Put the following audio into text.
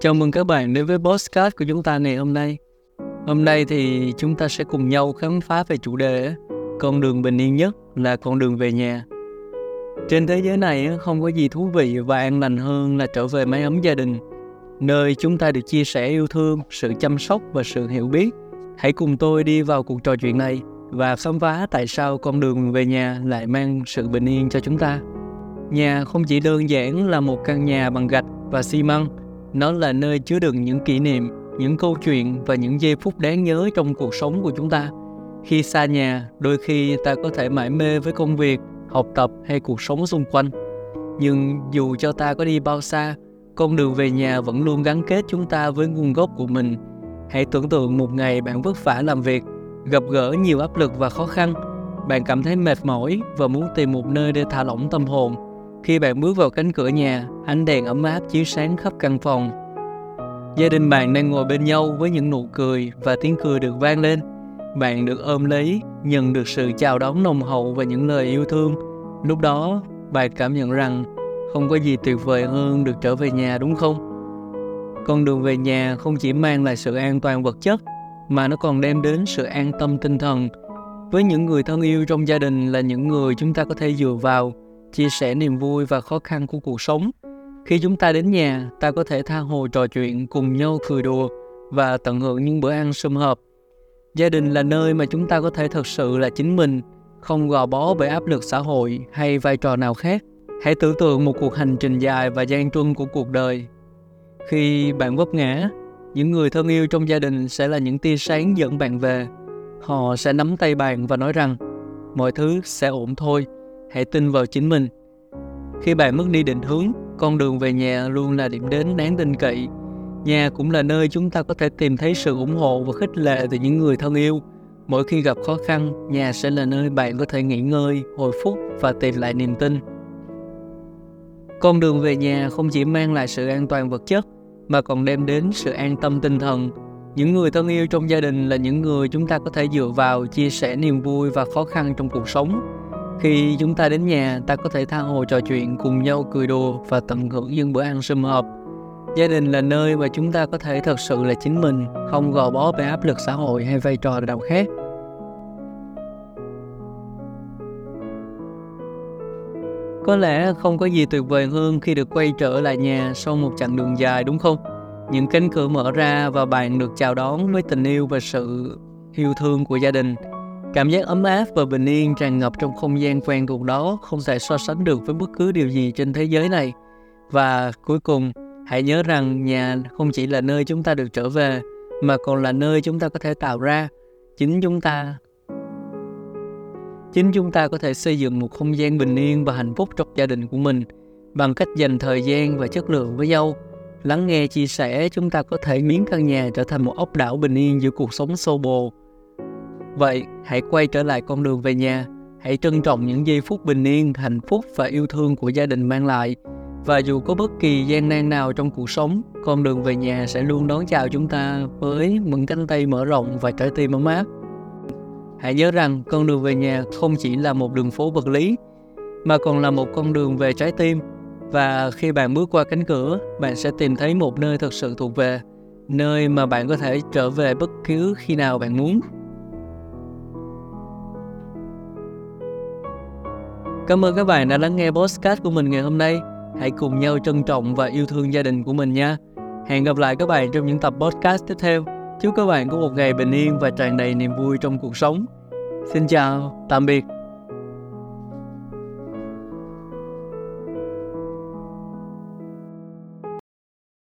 Chào mừng các bạn đến với podcast của chúng ta ngày hôm nay. Hôm nay thì chúng ta sẽ cùng nhau khám phá về chủ đề con đường bình yên nhất là con đường về nhà. Trên thế giới này không có gì thú vị và an lành hơn là trở về mái ấm gia đình, nơi chúng ta được chia sẻ yêu thương, sự chăm sóc và sự hiểu biết. Hãy cùng tôi đi vào cuộc trò chuyện này và khám phá tại sao con đường về nhà lại mang sự bình yên cho chúng ta. Nhà không chỉ đơn giản là một căn nhà bằng gạch và xi măng, nó là nơi chứa đựng những kỷ niệm, những câu chuyện và những giây phút đáng nhớ trong cuộc sống của chúng ta. Khi xa nhà, đôi khi ta có thể mải mê với công việc, học tập hay cuộc sống xung quanh. Nhưng dù cho ta có đi bao xa, con đường về nhà vẫn luôn gắn kết chúng ta với nguồn gốc của mình. Hãy tưởng tượng một ngày bạn vất vả làm việc, gặp gỡ nhiều áp lực và khó khăn, bạn cảm thấy mệt mỏi và muốn tìm một nơi để thả lỏng tâm hồn khi bạn bước vào cánh cửa nhà, ánh đèn ấm áp chiếu sáng khắp căn phòng. Gia đình bạn đang ngồi bên nhau với những nụ cười và tiếng cười được vang lên. Bạn được ôm lấy, nhận được sự chào đón nồng hậu và những lời yêu thương. Lúc đó, bạn cảm nhận rằng không có gì tuyệt vời hơn được trở về nhà đúng không? Con đường về nhà không chỉ mang lại sự an toàn vật chất, mà nó còn đem đến sự an tâm tinh thần. Với những người thân yêu trong gia đình là những người chúng ta có thể dựa vào, chia sẻ niềm vui và khó khăn của cuộc sống. Khi chúng ta đến nhà, ta có thể tha hồ trò chuyện cùng nhau cười đùa và tận hưởng những bữa ăn sum họp. Gia đình là nơi mà chúng ta có thể thật sự là chính mình, không gò bó bởi áp lực xã hội hay vai trò nào khác. Hãy tưởng tượng một cuộc hành trình dài và gian truân của cuộc đời. Khi bạn vấp ngã, những người thân yêu trong gia đình sẽ là những tia sáng dẫn bạn về. Họ sẽ nắm tay bạn và nói rằng mọi thứ sẽ ổn thôi hãy tin vào chính mình. Khi bạn mất đi định hướng, con đường về nhà luôn là điểm đến đáng tin cậy. Nhà cũng là nơi chúng ta có thể tìm thấy sự ủng hộ và khích lệ từ những người thân yêu. Mỗi khi gặp khó khăn, nhà sẽ là nơi bạn có thể nghỉ ngơi, hồi phúc và tìm lại niềm tin. Con đường về nhà không chỉ mang lại sự an toàn vật chất, mà còn đem đến sự an tâm tinh thần. Những người thân yêu trong gia đình là những người chúng ta có thể dựa vào, chia sẻ niềm vui và khó khăn trong cuộc sống khi chúng ta đến nhà, ta có thể tha hồ trò chuyện cùng nhau cười đùa và tận hưởng những bữa ăn sum họp. Gia đình là nơi mà chúng ta có thể thật sự là chính mình, không gò bó bởi áp lực xã hội hay vai trò nào khác. Có lẽ không có gì tuyệt vời hơn khi được quay trở lại nhà sau một chặng đường dài đúng không? Những cánh cửa mở ra và bạn được chào đón với tình yêu và sự yêu thương của gia đình Cảm giác ấm áp và bình yên tràn ngập trong không gian quen thuộc đó không thể so sánh được với bất cứ điều gì trên thế giới này. Và cuối cùng, hãy nhớ rằng nhà không chỉ là nơi chúng ta được trở về, mà còn là nơi chúng ta có thể tạo ra. Chính chúng ta chính chúng ta có thể xây dựng một không gian bình yên và hạnh phúc trong gia đình của mình bằng cách dành thời gian và chất lượng với nhau lắng nghe chia sẻ chúng ta có thể biến căn nhà trở thành một ốc đảo bình yên giữa cuộc sống xô bồ Vậy, hãy quay trở lại con đường về nhà. Hãy trân trọng những giây phút bình yên, hạnh phúc và yêu thương của gia đình mang lại. Và dù có bất kỳ gian nan nào trong cuộc sống, con đường về nhà sẽ luôn đón chào chúng ta với những cánh tay mở rộng và trái tim ấm áp. Hãy nhớ rằng con đường về nhà không chỉ là một đường phố vật lý, mà còn là một con đường về trái tim. Và khi bạn bước qua cánh cửa, bạn sẽ tìm thấy một nơi thật sự thuộc về, nơi mà bạn có thể trở về bất cứ khi nào bạn muốn. Cảm ơn các bạn đã lắng nghe podcast của mình ngày hôm nay. Hãy cùng nhau trân trọng và yêu thương gia đình của mình nha. Hẹn gặp lại các bạn trong những tập podcast tiếp theo. Chúc các bạn có một ngày bình yên và tràn đầy niềm vui trong cuộc sống. Xin chào, tạm biệt.